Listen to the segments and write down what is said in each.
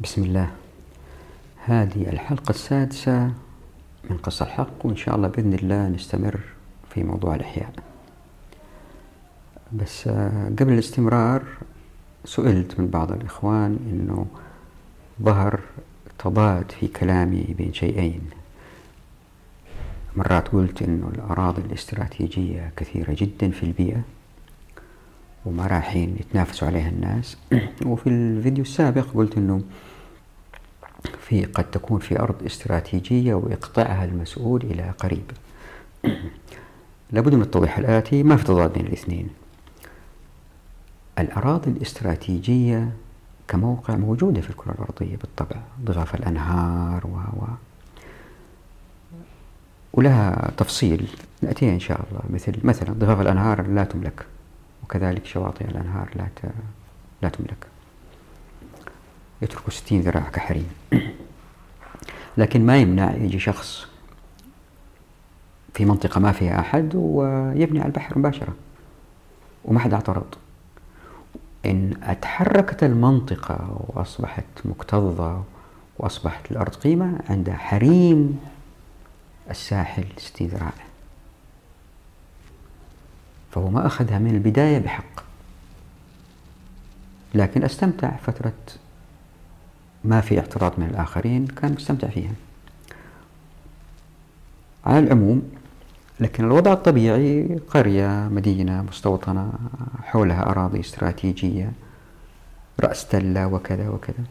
بسم الله. هذه الحلقة السادسة من قصة الحق وإن شاء الله بإذن الله نستمر في موضوع الإحياء. بس قبل الاستمرار سئلت من بعض الإخوان أنه ظهر تضاد في كلامي بين شيئين. مرات قلت أنه الأراضي الاستراتيجية كثيرة جدا في البيئة وما رايحين يتنافسوا عليها الناس. وفي الفيديو السابق قلت أنه في قد تكون في أرض استراتيجية وإقطاعها المسؤول إلى قريب. لابد من التوضيح الآتي ما في تضاد بين الاثنين. الأراضي الاستراتيجية كموقع موجودة في الكرة الأرضية بالطبع ضغاف الأنهار و و. ولها تفصيل نأتيها إن شاء الله. مثل مثلا ضفاف الأنهار لا تملك. وكذلك شواطئ الأنهار لا لا تملك. يتركوا ستين ذراع كحريم. لكن ما يمنع يجي شخص في منطقة ما فيها أحد ويبني على البحر مباشرة. وما حد اعترض إن أتحركت المنطقة وأصبحت مكتظة وأصبحت الأرض قيمة عند حريم الساحل ستين ذراع. فهو ما أخذها من البداية بحق. لكن أستمتع فترة ما في اعتراض من الآخرين كان مستمتع فيها. على العموم لكن الوضع الطبيعي قرية مدينة مستوطنة حولها أراضي استراتيجية رأس تلة وكذا وكذا.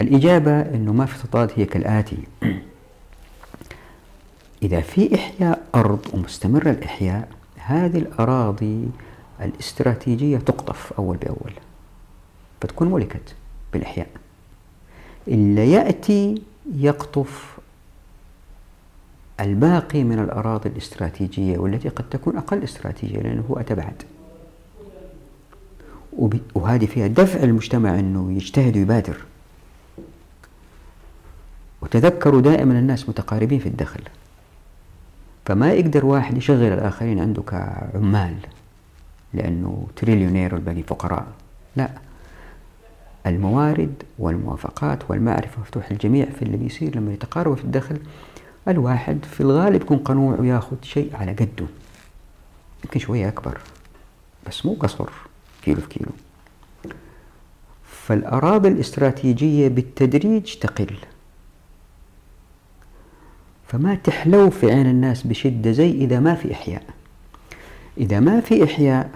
الإجابة أنه ما في تضاد هي كالآتي. إذا في إحياء أرض ومستمر الإحياء هذه الأراضي الاستراتيجية تقطف أول بأول. فتكون ملكت بالإحياء. اللي يأتي يقطف الباقي من الأراضي الاستراتيجية والتي قد تكون أقل استراتيجية لأنه هو أتبعد وهذه فيها دفع المجتمع أنه يجتهد ويبادر. وتذكروا دائما الناس متقاربين في الدخل. فما يقدر واحد يشغل الآخرين عنده كعمال لأنه تريليونير والباقي فقراء. لا الموارد والموافقات والمعرفة مفتوح الجميع في اللي بيصير لما يتقاربوا في الدخل. الواحد في الغالب يكون قنوع وياخذ شيء على قده يمكن شوية أكبر بس مو قصر كيلو في كيلو. فالأراضي الاستراتيجية بالتدريج تقل. فما تحلو في عين الناس بشدة زي إذا ما في إحياء. إذا ما في إحياء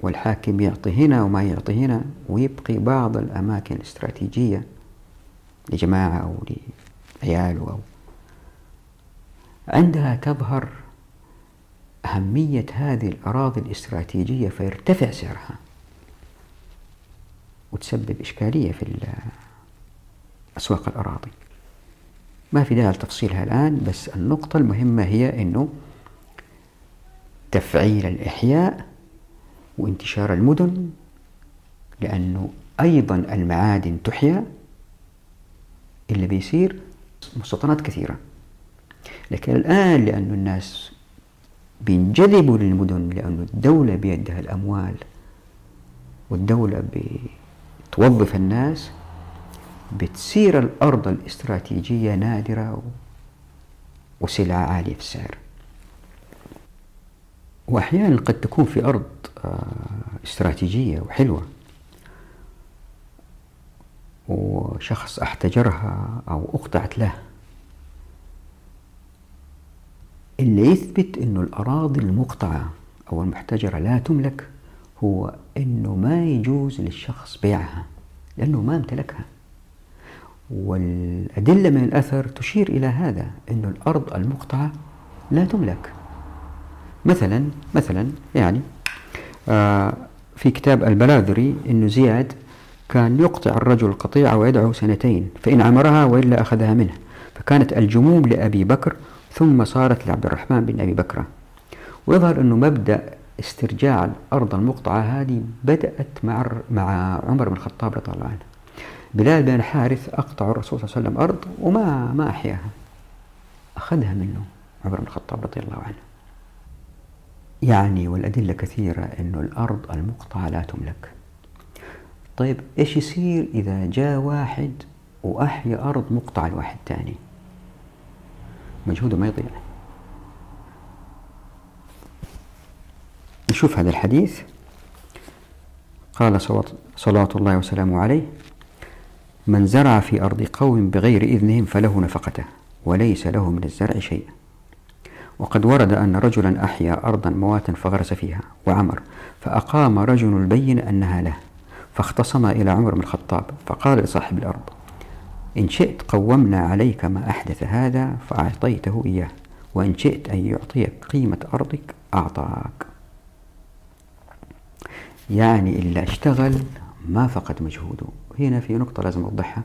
والحاكم يعطي هنا وما يعطي هنا ويبقي بعض الأماكن الاستراتيجية لجماعة أو لعياله أو عندها تظهر أهمية هذه الأراضي الاستراتيجية فيرتفع سعرها وتسبب إشكالية في أسواق الأراضي. ما في داعي لتفصيلها الآن بس النقطة المهمة هي أنه تفعيل الإحياء وانتشار المدن لأنه أيضا المعادن تحيا اللي بيصير مستوطنات كثيرة. لكن الآن لأن الناس بينجذبوا للمدن لأن الدولة بيدها الأموال والدولة بتوظف الناس بتصير الأرض الاستراتيجية نادرة وسلعة عالية في السعر. وأحيانا قد تكون في أرض آه، استراتيجية وحلوة. وشخص أحتجرها أو أقطعت له. اللي يثبت أنه الأراضي المقطعة أو المحتجرة لا تملك هو أنه ما يجوز للشخص بيعها لأنه ما امتلكها. والأدلة من الأثر تشير إلى هذا أن الأرض المقطعة لا تملك. مثلا مثلا يعني آه في كتاب البلاذري أنه زياد كان يقطع الرجل القطيعة ويدعه سنتين فإن عمرها وإلا أخذها منه. فكانت الجموم لأبي بكر ثم صارت لعبد الرحمن بن أبي بكرة. ويظهر أنه مبدأ استرجاع الأرض المقطعة هذه بدأت مع مع عمر بن الخطاب رضي الله عنه. بلال بن حارث أقطع الرسول صلى الله عليه وسلم أرض وما ما أحياها. أخذها منه عمر بن الخطاب رضي الله عنه. يعني والأدلة كثيرة أن الأرض المقطعة لا تملك. طيب إيش يصير إذا جاء واحد وأحيا أرض مقطعة لواحد تاني؟ مجهوده ما يضيع. نشوف هذا الحديث. قال صلاة الله وسلامه عليه. من زرع في أرض قوم بغير إذنهم فله نفقته وليس له من الزرع شيء. وقد ورد أن رجلا أحيا أرضا مواتا فغرس فيها وعمر فأقام رجل البين أنها له فاختصم إلى عمر بن الخطاب فقال لصاحب الأرض إن شئت قومنا عليك ما أحدث هذا فأعطيته إياه وإن شئت أن يعطيك قيمة أرضك أعطاك. يعني إلا اشتغل ما فقد مجهوده. هنا في نقطة لازم أوضحها.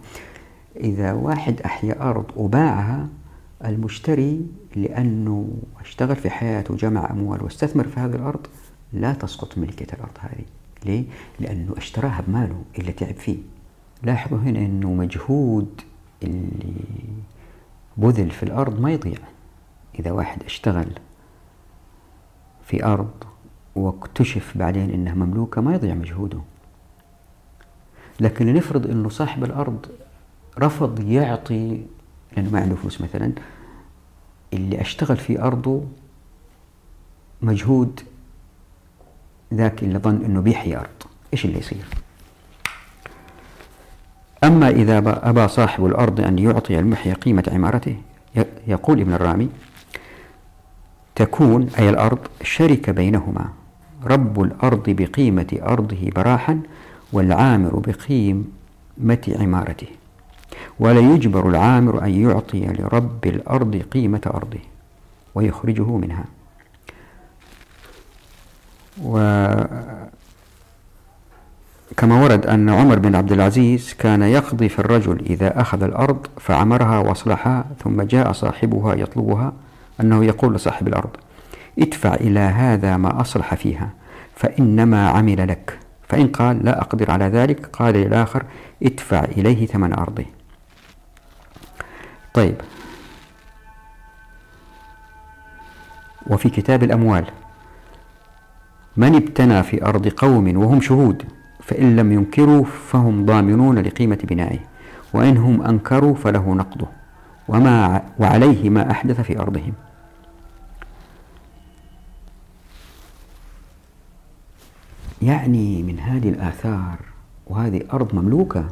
إذا واحد أحيا أرض وباعها المشتري لأنه اشتغل في حياته جمع أموال واستثمر في هذه الأرض لا تسقط ملكية الأرض هذه. ليه؟ لأنه اشتراها بماله اللي تعب فيه. لاحظوا هنا أنه مجهود اللي بذل في الأرض ما يضيع. إذا واحد اشتغل في أرض واكتشف بعدين أنها مملوكة ما يضيع مجهوده. لكن لنفرض أنه صاحب الأرض رفض يعطي لأنه ما عنده فلوس مثلا اللي أشتغل في أرضه مجهود ذاك اللي ظن أنه بيحيي أرض. إيش اللي يصير؟ أما إذا أبى صاحب الأرض أن يعطي المحيي قيمة عمارته يقول ابن الرامي تكون أي الأرض شركة بينهما رب الأرض بقيمة أرضه براحا والعامر بقيمة عمارته. ولا يجبر العامر أن يعطي لرب الأرض قيمة أرضه ويخرجه منها. وكما ورد أن عمر بن عبد العزيز كان يقضي في الرجل إذا أخذ الأرض فعمرها وأصلحها ثم جاء صاحبها يطلبها أنه يقول لصاحب الأرض ادفع إلى هذا ما أصلح فيها فإنما عمل لك. فإن قال لا أقدر على ذلك قال للآخر ادفع إليه ثمن أرضه. طيب. وفي كتاب الأموال من ابتنى في أرض قوم وهم شهود فإن لم ينكروا فهم ضامنون لقيمة بنائه وإن هم أنكروا فله نقضه وما وعليه ما أحدث في أرضهم. يعني من هذه الآثار وهذه أرض مملوكة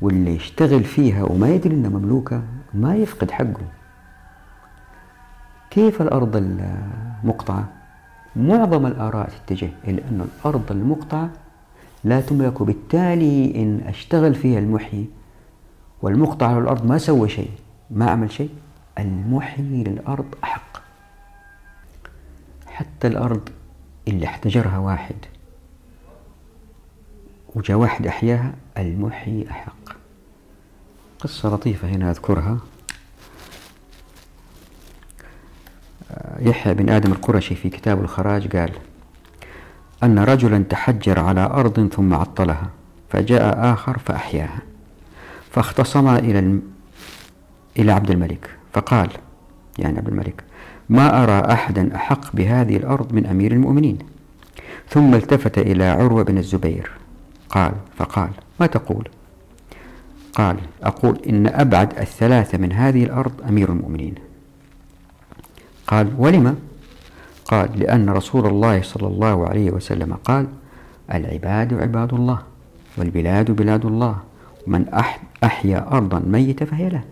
واللي يشتغل فيها وما يدري إنها مملوكة ما يفقد حقه. كيف الأرض المقطعة؟ معظم الآراء تتجه إلى أن الأرض المقطعة لا تملك وبالتالي إن أشتغل فيها المحيي والمقطع على الأرض ما سوى شيء ما عمل شيء المحيي للأرض أحق. حتى الأرض اللي احتجرها واحد. وجاء واحد أحياها المحيي أحق. قصة لطيفة هنا أذكرها. يحيى بن آدم القرشي في كتاب الخراج قال أن رجلا تحجر على أرض ثم عطلها فجاء آخر فأحياها. فاختصما إلى الم... إلى عبد الملك. فقال يعني عبد الملك ما أرى أحدا أحق بهذه الأرض من أمير المؤمنين. ثم التفت إلى عروة بن الزبير. قال فقال ما تقول؟ قال أقول إن أبعد الثلاثة من هذه الأرض أمير المؤمنين. قال ولم؟ قال لأن رسول الله صلى الله عليه وسلم قال العباد عباد الله والبلاد بلاد الله ومن أحيا أرضا ميتة فهي له.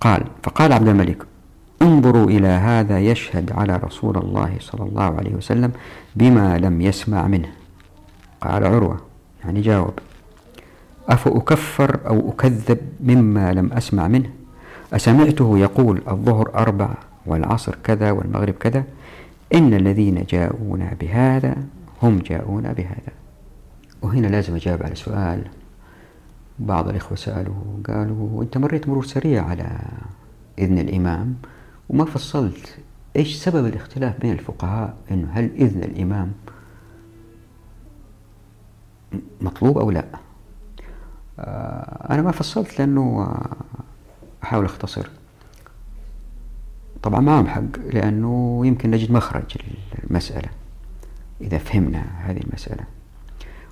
قال فقال عبد الملك انظروا إلى هذا يشهد على رسول الله صلى الله عليه وسلم بما لم يسمع منه. قال عروة يعني جاوب أفأكفر أو أكذب مما لم أسمع منه؟ أسمعته يقول الظهر أربع والعصر كذا والمغرب كذا. إن الذين جاءونا بهذا هم جاءونا بهذا. وهنا لازم أجاب على سؤال. بعض الإخوة سألوا قالوا أنت مريت مرور سريع على إذن الإمام. وما فصلت. إيش سبب الاختلاف بين الفقهاء؟ إنه هل إذن الإمام مطلوب أو لا؟ آه، أنا ما فصلت لأنه آه، أحاول أختصر. طبعا معهم حق لأنه يمكن نجد مخرج المسألة إذا فهمنا هذه المسألة.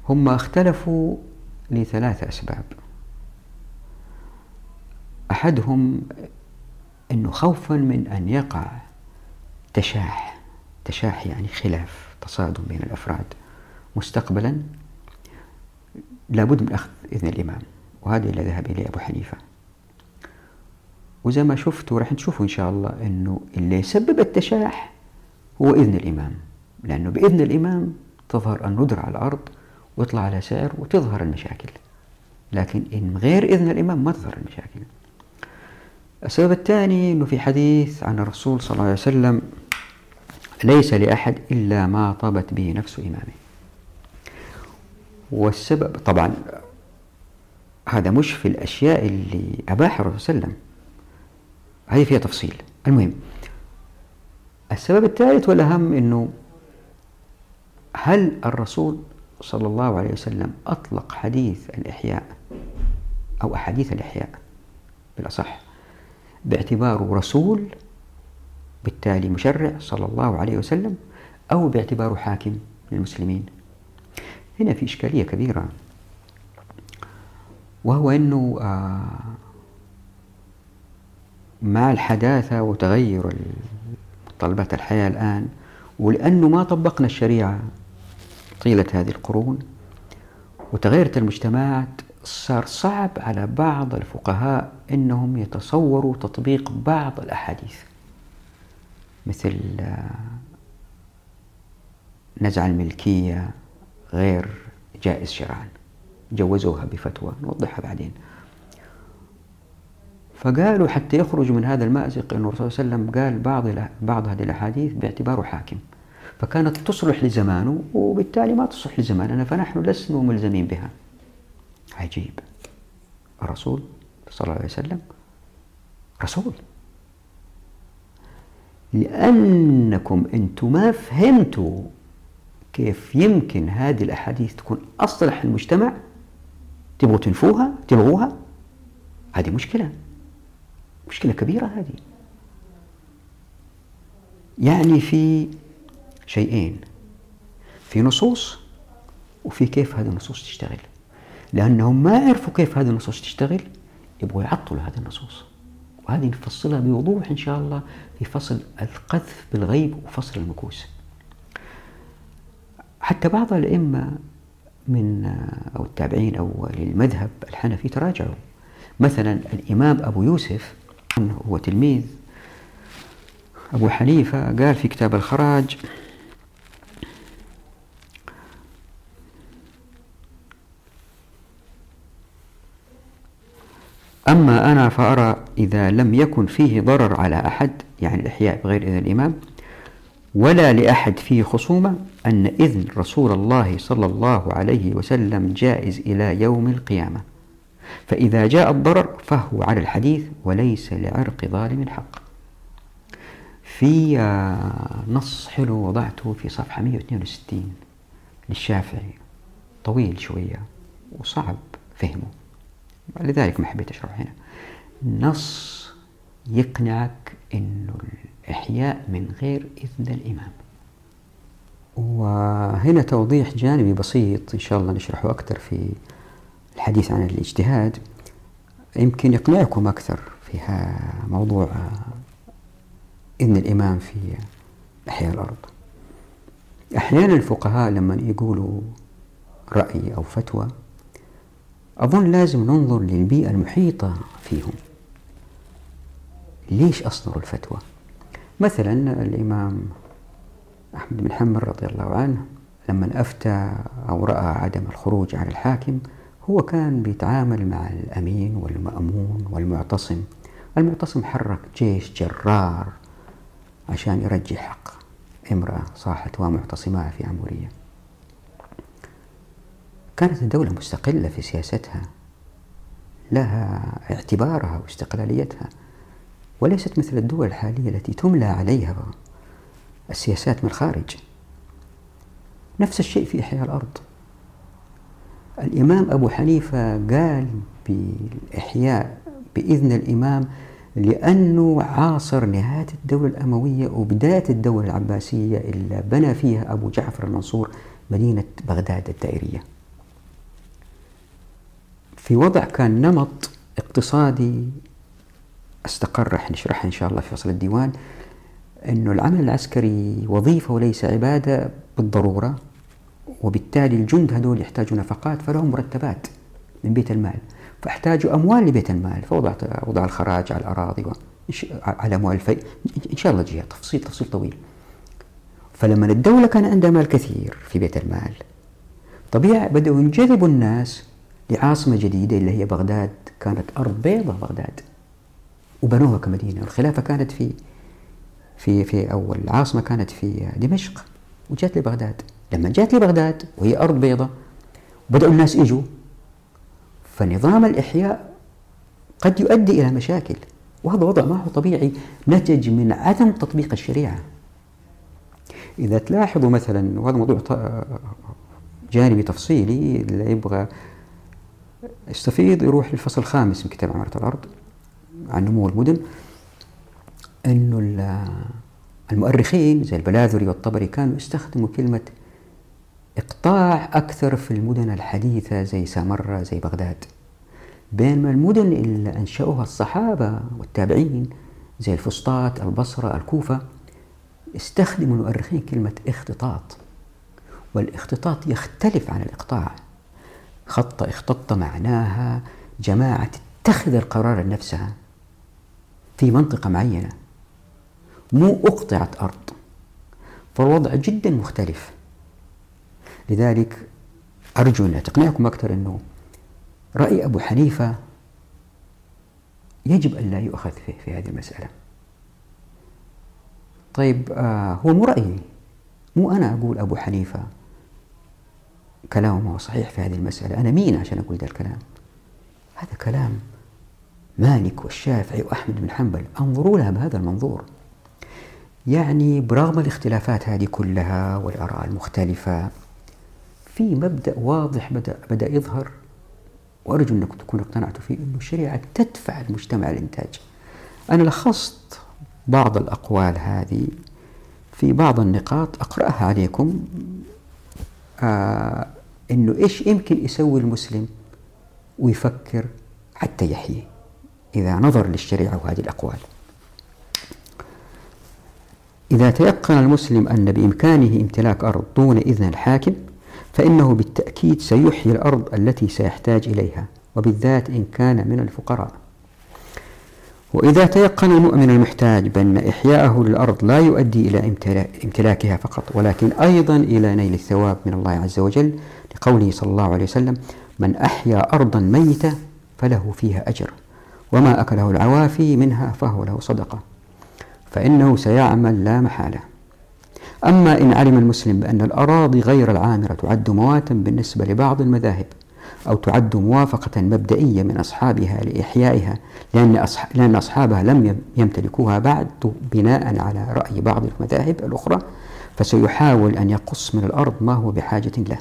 هم اختلفوا لثلاث أسباب. أحدهم أنه خوفا من أن يقع تشاح. تشاح يعني خلاف تصادم بين الأفراد. مستقبلا لابد من أخذ إذن الإمام وهذا اللي ذهب إليه أبو حنيفة. وزي ما شفتوا راح تشوفوا إن شاء الله أنه اللي يسبب التشاح هو إذن الإمام. لأنه بإذن الإمام تظهر الندرة على الأرض ويطلع على سعر وتظهر المشاكل. لكن إن غير إذن الإمام ما تظهر المشاكل. السبب الثاني أنه في حديث عن الرسول صلى الله عليه وسلم ليس لأحد إلا ما طابت به نفس إمامه والسبب طبعا هذا مش في الأشياء اللي أباحها الرسول صلى الله عليه وسلم. هذه فيها تفصيل. المهم السبب الثالث والأهم أنه هل الرسول صلى الله عليه وسلم أطلق حديث الإحياء أو أحاديث الإحياء؟ بالأصح باعتباره رسول بالتالي مشرع صلى الله عليه وسلم أو باعتباره حاكم للمسلمين. هنا في إشكالية كبيرة. وهو أنه آه، مع الحداثة وتغير متطلبات الحياة الآن ولأنه ما طبقنا الشريعة طيلة هذه القرون وتغيرت المجتمعات صار صعب على بعض الفقهاء أنهم يتصوروا تطبيق بعض الأحاديث مثل آه، نزع الملكية غير جائز شرعا جوزوها بفتوى نوضحها بعدين. فقالوا حتى يخرجوا من هذا المأزق أن الرسول صلى الله عليه وسلم قال بعض بعض هذه الأحاديث باعتباره حاكم. فكانت تصلح لزمانه وبالتالي ما تصلح لزماننا فنحن لسنا ملزمين بها. عجيب. الرسول صلى الله عليه وسلم رسول. لأنكم أنتم ما فهمتوا كيف يمكن هذه الأحاديث تكون أصلح المجتمع. تبغوا تنفوها تلغوها؟ هذه مشكلة. مشكلة كبيرة هذه. يعني في شيئين في نصوص وفي كيف هذه النصوص تشتغل. لأنهم ما عرفوا كيف هذه النصوص تشتغل يبغوا يعطلوا هذه النصوص. وهذه نفصلها بوضوح إن شاء الله في فصل القذف بالغيب وفصل المكوس. حتى بعض الأئمة من أو التابعين أو للمذهب الحنفي تراجعوا. مثلا الإمام أبو يوسف هو تلميذ. أبو حنيفة قال في كتاب الخراج أما أنا فأرى إذا لم يكن فيه ضرر على أحد يعني الإحياء بغير إذن الإمام ولا لأحد فيه خصومة أن إذن رسول الله صلى الله عليه وسلم جائز إلى يوم القيامة. فإذا جاء الضرر فهو على الحديث وليس لعرق ظالم حق في نص حلو وضعته في صفحة 162 للشافعي. طويل شوية وصعب فهمه. لذلك ما حبيت أشرح هنا. نص يقنعك أنه الإحياء من غير إذن الإمام. وهنا توضيح جانبي بسيط إن شاء الله نشرحه أكثر في الحديث عن الاجتهاد. يمكن يقنعكم أكثر في موضوع إذن الإمام في إحياء الأرض. أحيانا الفقهاء لما يقولوا رأي أو فتوى أظن لازم ننظر للبيئة المحيطة فيهم. ليش أصدروا الفتوى؟ مثلا الإمام أحمد بن حنبل رضي الله عنه لما أفتى أو رأى عدم الخروج على الحاكم هو كان بيتعامل مع الأمين والمأمون والمعتصم. المعتصم حرك جيش جرار عشان يرجع حق امرأة صاحت ومعتصماها في عمورية كانت الدولة مستقلة في سياستها لها اعتبارها واستقلاليتها وليست مثل الدول الحالية التي تملى عليها السياسات من الخارج. نفس الشيء في إحياء الأرض. الإمام أبو حنيفة قال بالإحياء بإذن الإمام لأنه عاصر نهاية الدولة الأموية وبداية الدولة العباسية اللي بنى فيها أبو جعفر المنصور مدينة بغداد الدائرية. في وضع كان نمط اقتصادي استقر. رح نشرحها إن شاء الله في فصل الديوان. أنه العمل العسكري وظيفة وليس عبادة بالضرورة. وبالتالي الجند هذول يحتاجوا نفقات فلهم مرتبات من بيت المال. فاحتاجوا أموال لبيت المال. فوضع وضع الخراج على الأراضي على أموال الفي إن شاء الله جهة تفصيل تفصيل طويل. فلما الدولة كان عندها مال كثير في بيت المال طبيعي بدأوا ينجذبوا الناس لعاصمة جديدة اللي هي بغداد كانت أرض بيضة بغداد وبنوها كمدينة. والخلافة كانت في في في أول العاصمة كانت في دمشق وجات لبغداد. لما جات لبغداد وهي أرض بيضة بدأوا الناس يجوا. فنظام الإحياء قد يؤدي إلى مشاكل وهذا وضع ما هو طبيعي نتج من عدم تطبيق الشريعة. إذا تلاحظوا مثلا وهذا موضوع جانبي تفصيلي اللي يبغى يستفيد يروح للفصل الخامس من كتاب عمارة الأرض عن نمو المدن أنه المؤرخين زي البلاذري والطبري كانوا يستخدموا كلمة إقطاع أكثر في المدن الحديثة زي سامرة زي بغداد. بينما المدن اللي أنشأوها الصحابة والتابعين زي الفسطاط البصرة الكوفة استخدموا المؤرخين كلمة إختطاط. والإختطاط يختلف عن الإقطاع. خط اختط معناها جماعة تتخذ القرار لنفسها في منطقة معينة. مو أقطعت أرض. فالوضع جدا مختلف. لذلك أرجو أن تقنعكم أكثر أنه رأي أبو حنيفة يجب أن لا يؤخذ في, في هذه المسألة. طيب آه هو مو رأيي. مو أنا أقول أبو حنيفة. كلامه صحيح في هذه المسألة. أنا مين عشان أقول ذا الكلام؟ هذا كلام مالك والشافعي وأحمد بن حنبل. انظروا لها بهذا المنظور. يعني برغم الاختلافات هذه كلها والآراء المختلفة في مبدأ واضح بدأ, بدأ يظهر وأرجو أنكم تكونوا اقتنعتوا فيه أنه الشريعة تدفع المجتمع الإنتاج أنا لخصت بعض الأقوال هذه في بعض النقاط أقرأها عليكم. آه أنه إيش يمكن يسوي المسلم ويفكر حتى يحيي إذا نظر للشريعة وهذه الأقوال. إذا تيقن المسلم أن بإمكانه امتلاك أرض دون إذن الحاكم فإنه بالتأكيد سيحيي الأرض التي سيحتاج إليها وبالذات إن كان من الفقراء. وإذا تيقن المؤمن المحتاج بأن إحياءه للأرض لا يؤدي إلى امتلاكها فقط ولكن أيضا إلى نيل الثواب من الله عز وجل لقوله صلى الله عليه وسلم من أحيا أرضا ميتة فله فيها أجر وما أكله العوافي منها فهو له صدقة فإنه سيعمل لا محالة. أما إن علم المسلم بأن الأراضي غير العامرة تعد مواتا بالنسبة لبعض المذاهب أو تعد موافقة مبدئية من أصحابها لإحيائها لأن, لأن أصحابها لم يمتلكوها بعد بناء على رأي بعض المذاهب الأخرى فسيحاول أن يقص من الأرض ما هو بحاجة له.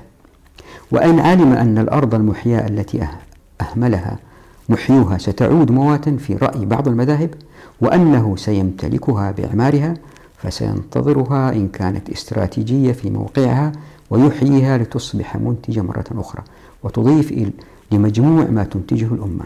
وإن علم أن الأرض المحياة التي أه-، أهملها محيوها ستعود مواتا في رأي بعض المذاهب وأنه سيمتلكها بإعمارها فسينتظرها إن كانت استراتيجية في موقعها ويحييها لتصبح منتجة مرة أخرى. وتضيف لمجموع ما تنتجه الأمة.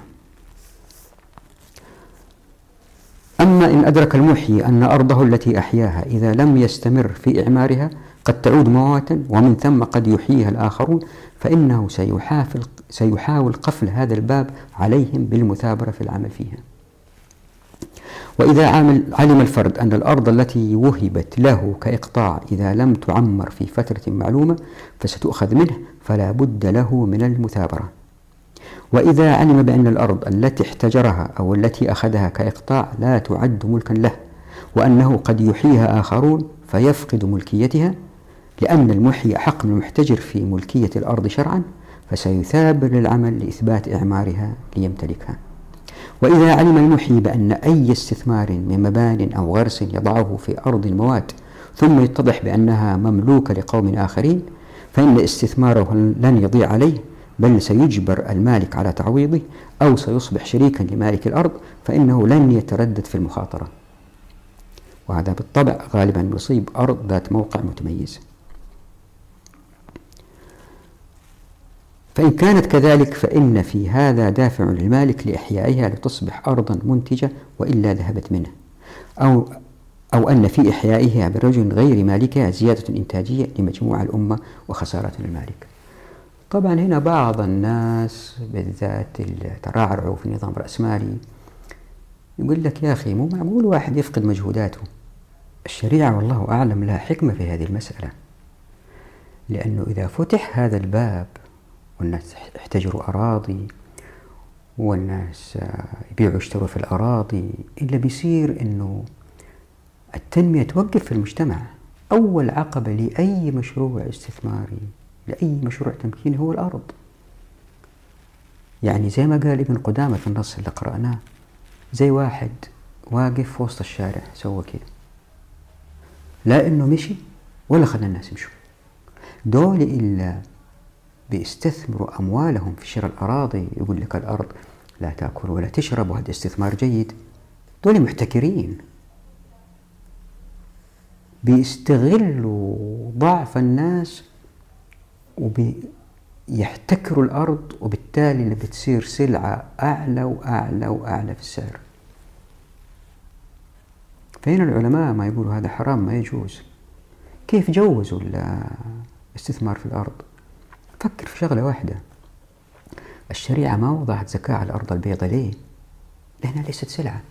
أما إن أدرك المحيي أن أرضه التي أحياها إذا لم يستمر في إعمارها قد تعود مواتا ومن ثم قد يحييها الآخرون فإنه سيحافل سيحاول قفل هذا الباب عليهم بالمثابرة في العمل فيها. وإذا علم الفرد أن الأرض التي وهبت له كإقطاع إذا لم تعمر في فترة معلومة فستؤخذ منه فلا بد له من المثابرة. وإذا علم بأن الأرض التي احتجرها أو التي أخذها كإقطاع لا تعد ملكا له وأنه قد يحييها آخرون فيفقد ملكيتها لأن المحيي حق من المحتجر في ملكية الأرض شرعا فسيثابر للعمل لإثبات إعمارها ليمتلكها. وإذا علم المحيي بأن أي استثمار من مبان أو غرس يضعه في أرض المواد ثم يتضح بأنها مملوكة لقوم آخرين فإن استثماره لن يضيع عليه بل سيجبر المالك على تعويضه أو سيصبح شريكا لمالك الأرض فإنه لن يتردد في المخاطرة. وهذا بالطبع غالبا يصيب أرض ذات موقع متميز. فإن كانت كذلك فإن في هذا دافع للمالك لإحيائها لتصبح أرضا منتجة وإلا ذهبت منه. أو أو أن في إحيائها برجل غير مالكها زيادة إنتاجية لمجموع الأمة وخسارة للمالك طبعا هنا بعض الناس بالذات الترعرع في النظام الرأسمالي يقول لك يا أخي مو معقول واحد يفقد مجهوداته؟ الشريعة والله أعلم لها حكمة في هذه المسألة لأنه إذا فتح هذا الباب والناس احتجروا أراضي والناس يبيعوا ويشتروا في الأراضي إلا بيصير إنه التنمية توقف في المجتمع. أول عقبة لأي مشروع استثماري لأي مشروع تمكيني هو الأرض. يعني زي ما قال ابن قدامة في النص اللي قرأناه زي واحد واقف في وسط الشارع سوى كده. لا إنه مشي ولا خلى الناس يمشوا دول إلا بيستثمروا أموالهم في شراء الأراضي يقول لك الأرض لا تأكل ولا تشرب وهذا استثمار جيد. دول محتكرين. بيستغلوا ضعف الناس وبيحتكروا الأرض وبالتالي اللي بتصير سلعة أعلى وأعلى وأعلى في السعر. فهنا العلماء ما يقولوا هذا حرام؟ ما يجوز. كيف جوزوا الاستثمار في الأرض؟ فكر في شغلة واحدة. الشريعة ما وضعت زكاة على الأرض البيضاء ليه؟ لأنها ليست سلعة.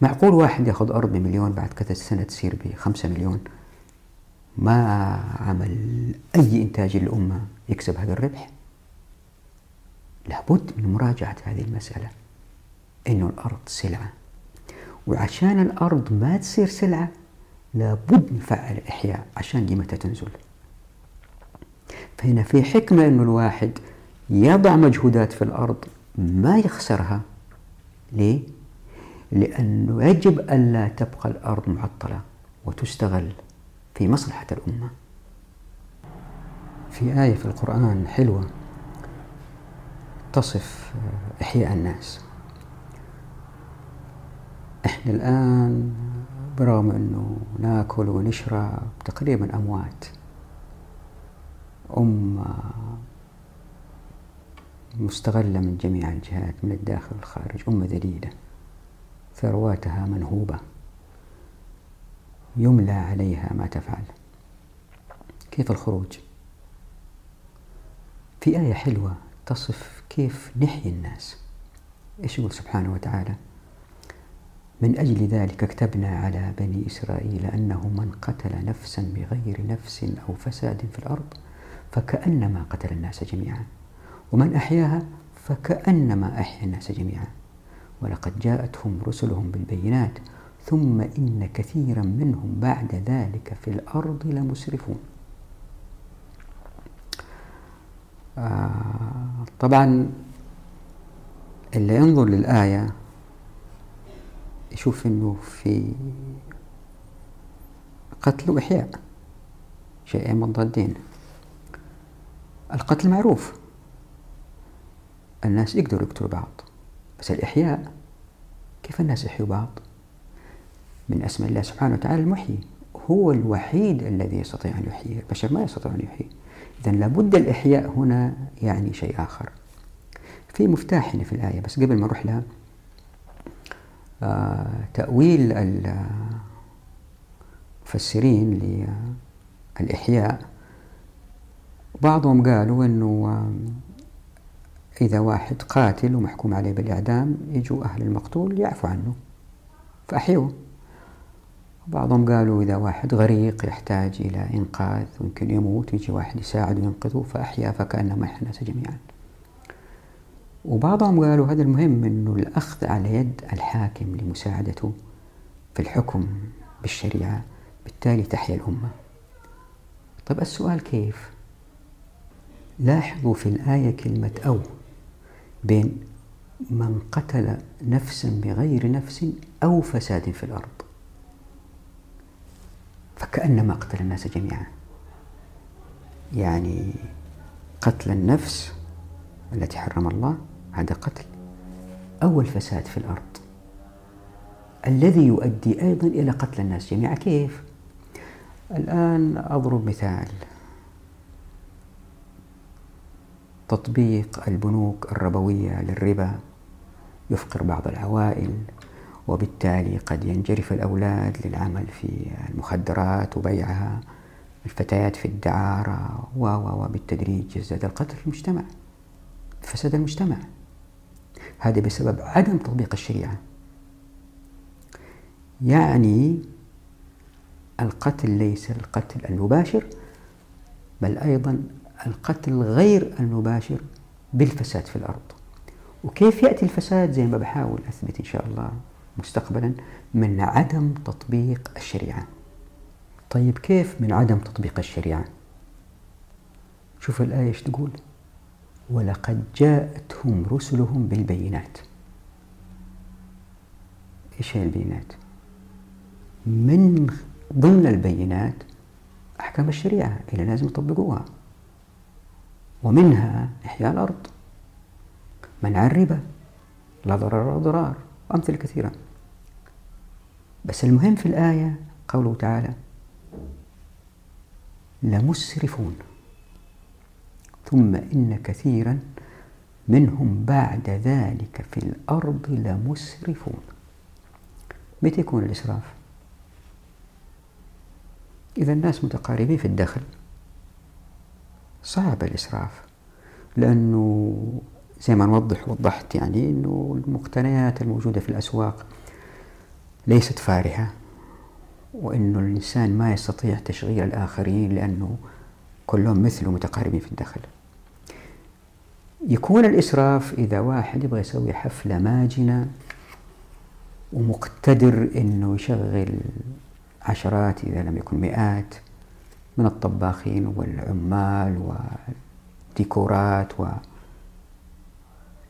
معقول واحد ياخذ أرض بمليون بعد كذا سنة تصير بخمسة مليون؟ ما عمل أي إنتاج للأمة يكسب هذا الربح. لابد من مراجعة هذه المسألة إنه الأرض سلعة. وعشان الأرض ما تصير سلعة لابد نفعل الإحياء عشان قيمتها تنزل. فهنا في حكمة إنه الواحد يضع مجهودات في الأرض ما يخسرها. ليه؟ لأنه يجب ألا تبقى الأرض معطلة وتستغل في مصلحة الأمة. في آية في القرآن حلوة تصف إحياء الناس. إحنا الآن برغم أنه نأكل ونشرب تقريبا أموات أمة مستغلة من جميع الجهات من الداخل والخارج أمة ذليلة. ثرواتها منهوبة. يملى عليها ما تفعل. كيف الخروج؟ في آية حلوة تصف كيف نحيي الناس. إيش يقول سبحانه وتعالى؟ من أجل ذلك كتبنا على بني إسرائيل أنه من قتل نفسا بغير نفس أو فساد في الأرض فكأنما قتل الناس جميعا ومن أحياها فكأنما أحيا الناس جميعا. ولقد جاءتهم رسلهم بالبينات ثم إن كثيرا منهم بعد ذلك في الأرض لمسرفون. آه طبعا اللي ينظر للآية يشوف إنه في قتل وإحياء شيئين مضادين القتل معروف. الناس يقدروا يقتلوا بعض. بس الإحياء كيف الناس يحيوا بعض؟ من أسماء الله سبحانه وتعالى المحيي هو الوحيد الذي يستطيع أن يحيي البشر ما يستطيع أن يحيي. إذا لابد الإحياء هنا يعني شيء آخر. في مفتاح هنا في الآية بس قبل ما نروح لها آه تأويل المفسرين للإحياء. بعضهم قالوا أنه إذا واحد قاتل ومحكوم عليه بالإعدام يجوا أهل المقتول يعفو عنه. فأحيوه بعضهم قالوا إذا واحد غريق يحتاج إلى إنقاذ ويمكن يموت يجي واحد يساعده وينقذه فأحيا فكأنما أحيا الناس جميعا. وبعضهم قالوا هذا المهم أنه الأخذ على يد الحاكم لمساعدته في الحكم بالشريعة. بالتالي تحيا الأمة. طيب السؤال كيف؟ لاحظوا في الآية كلمة أو. بين من قتل نفسا بغير نفس أو فساد في الأرض. فكأنما قتل الناس جميعا. يعني قتل النفس التي حرم الله هذا قتل أو الفساد في الأرض. الذي يؤدي أيضا إلى قتل الناس جميعا. كيف؟ الآن أضرب مثال. تطبيق البنوك الربوية للربا. يفقر بعض العوائل وبالتالي قد ينجرف الأولاد للعمل في المخدرات وبيعها. الفتيات في الدعارة وبالتدريج يزداد القتل في المجتمع فساد المجتمع. هذا بسبب عدم تطبيق الشريعة. يعني القتل ليس القتل المباشر بل أيضا القتل غير المباشر بالفساد في الأرض. وكيف يأتي الفساد؟ زي ما بحاول أثبت إن شاء الله مستقبلا من عدم تطبيق الشريعة. طيب كيف من عدم تطبيق الشريعة؟ شوف الآية إيش تقول؟ ولقد جاءتهم رسلهم بالبينات. إيش هي البينات؟ من ضمن البينات أحكام الشريعة اللي لازم يطبقوها. ومنها إحياء الأرض. منع الربا. لا ضرر ولا ضرار. وأمثلة كثيرة. بس المهم في الآية قوله تعالى لمسرفون. ثم إن كثيرا منهم بعد ذلك في الأرض لمسرفون. متى يكون الإسراف؟ إذا الناس متقاربين في الدخل. صعب الإسراف. لأنه زي ما نوضح وضحت يعني أنه المقتنيات الموجودة في الأسواق ليست فارهة وأنه الإنسان ما يستطيع تشغيل الآخرين لأنه كلهم مثله متقاربين في الدخل. يكون الإسراف إذا واحد يبغى يسوي حفلة ماجنة ومقتدر أنه يشغل عشرات إذا لم يكن مئات من الطباخين والعمال والديكورات و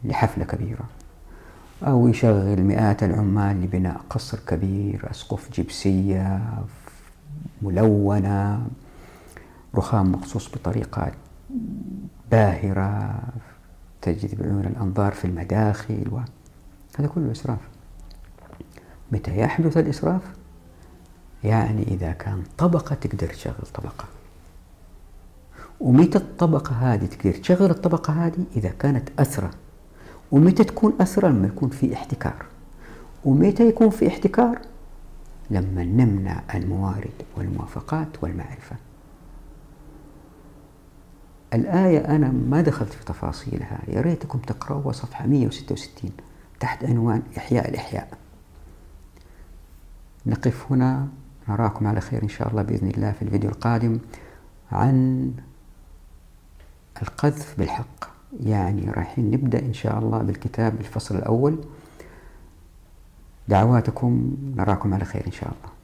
لحفلة كبيرة أو يشغل مئات العمال لبناء قصر كبير أسقف جبسية ملونة رخام مقصوص بطريقة باهرة تجذب عيون الأنظار في المداخل و... هذا كله إسراف متى يحدث الإسراف؟ يعني إذا كان طبقة تقدر تشغل طبقة. ومتى الطبقة هذه تقدر تشغل الطبقة هذه؟ إذا كانت أسرة. ومتى تكون أسرة؟ لما يكون في احتكار. ومتى يكون في احتكار؟ لما نمنع الموارد والموافقات والمعرفة. الآية أنا ما دخلت في تفاصيلها. يا ريتكم تقرأوا صفحة 166 تحت عنوان إحياء الإحياء. نقف هنا. نراكم على خير إن شاء الله بإذن الله في الفيديو القادم عن القذف بالحق. يعني رايحين نبدأ إن شاء الله بالكتاب الفصل الأول. دعواتكم نراكم على خير إن شاء الله.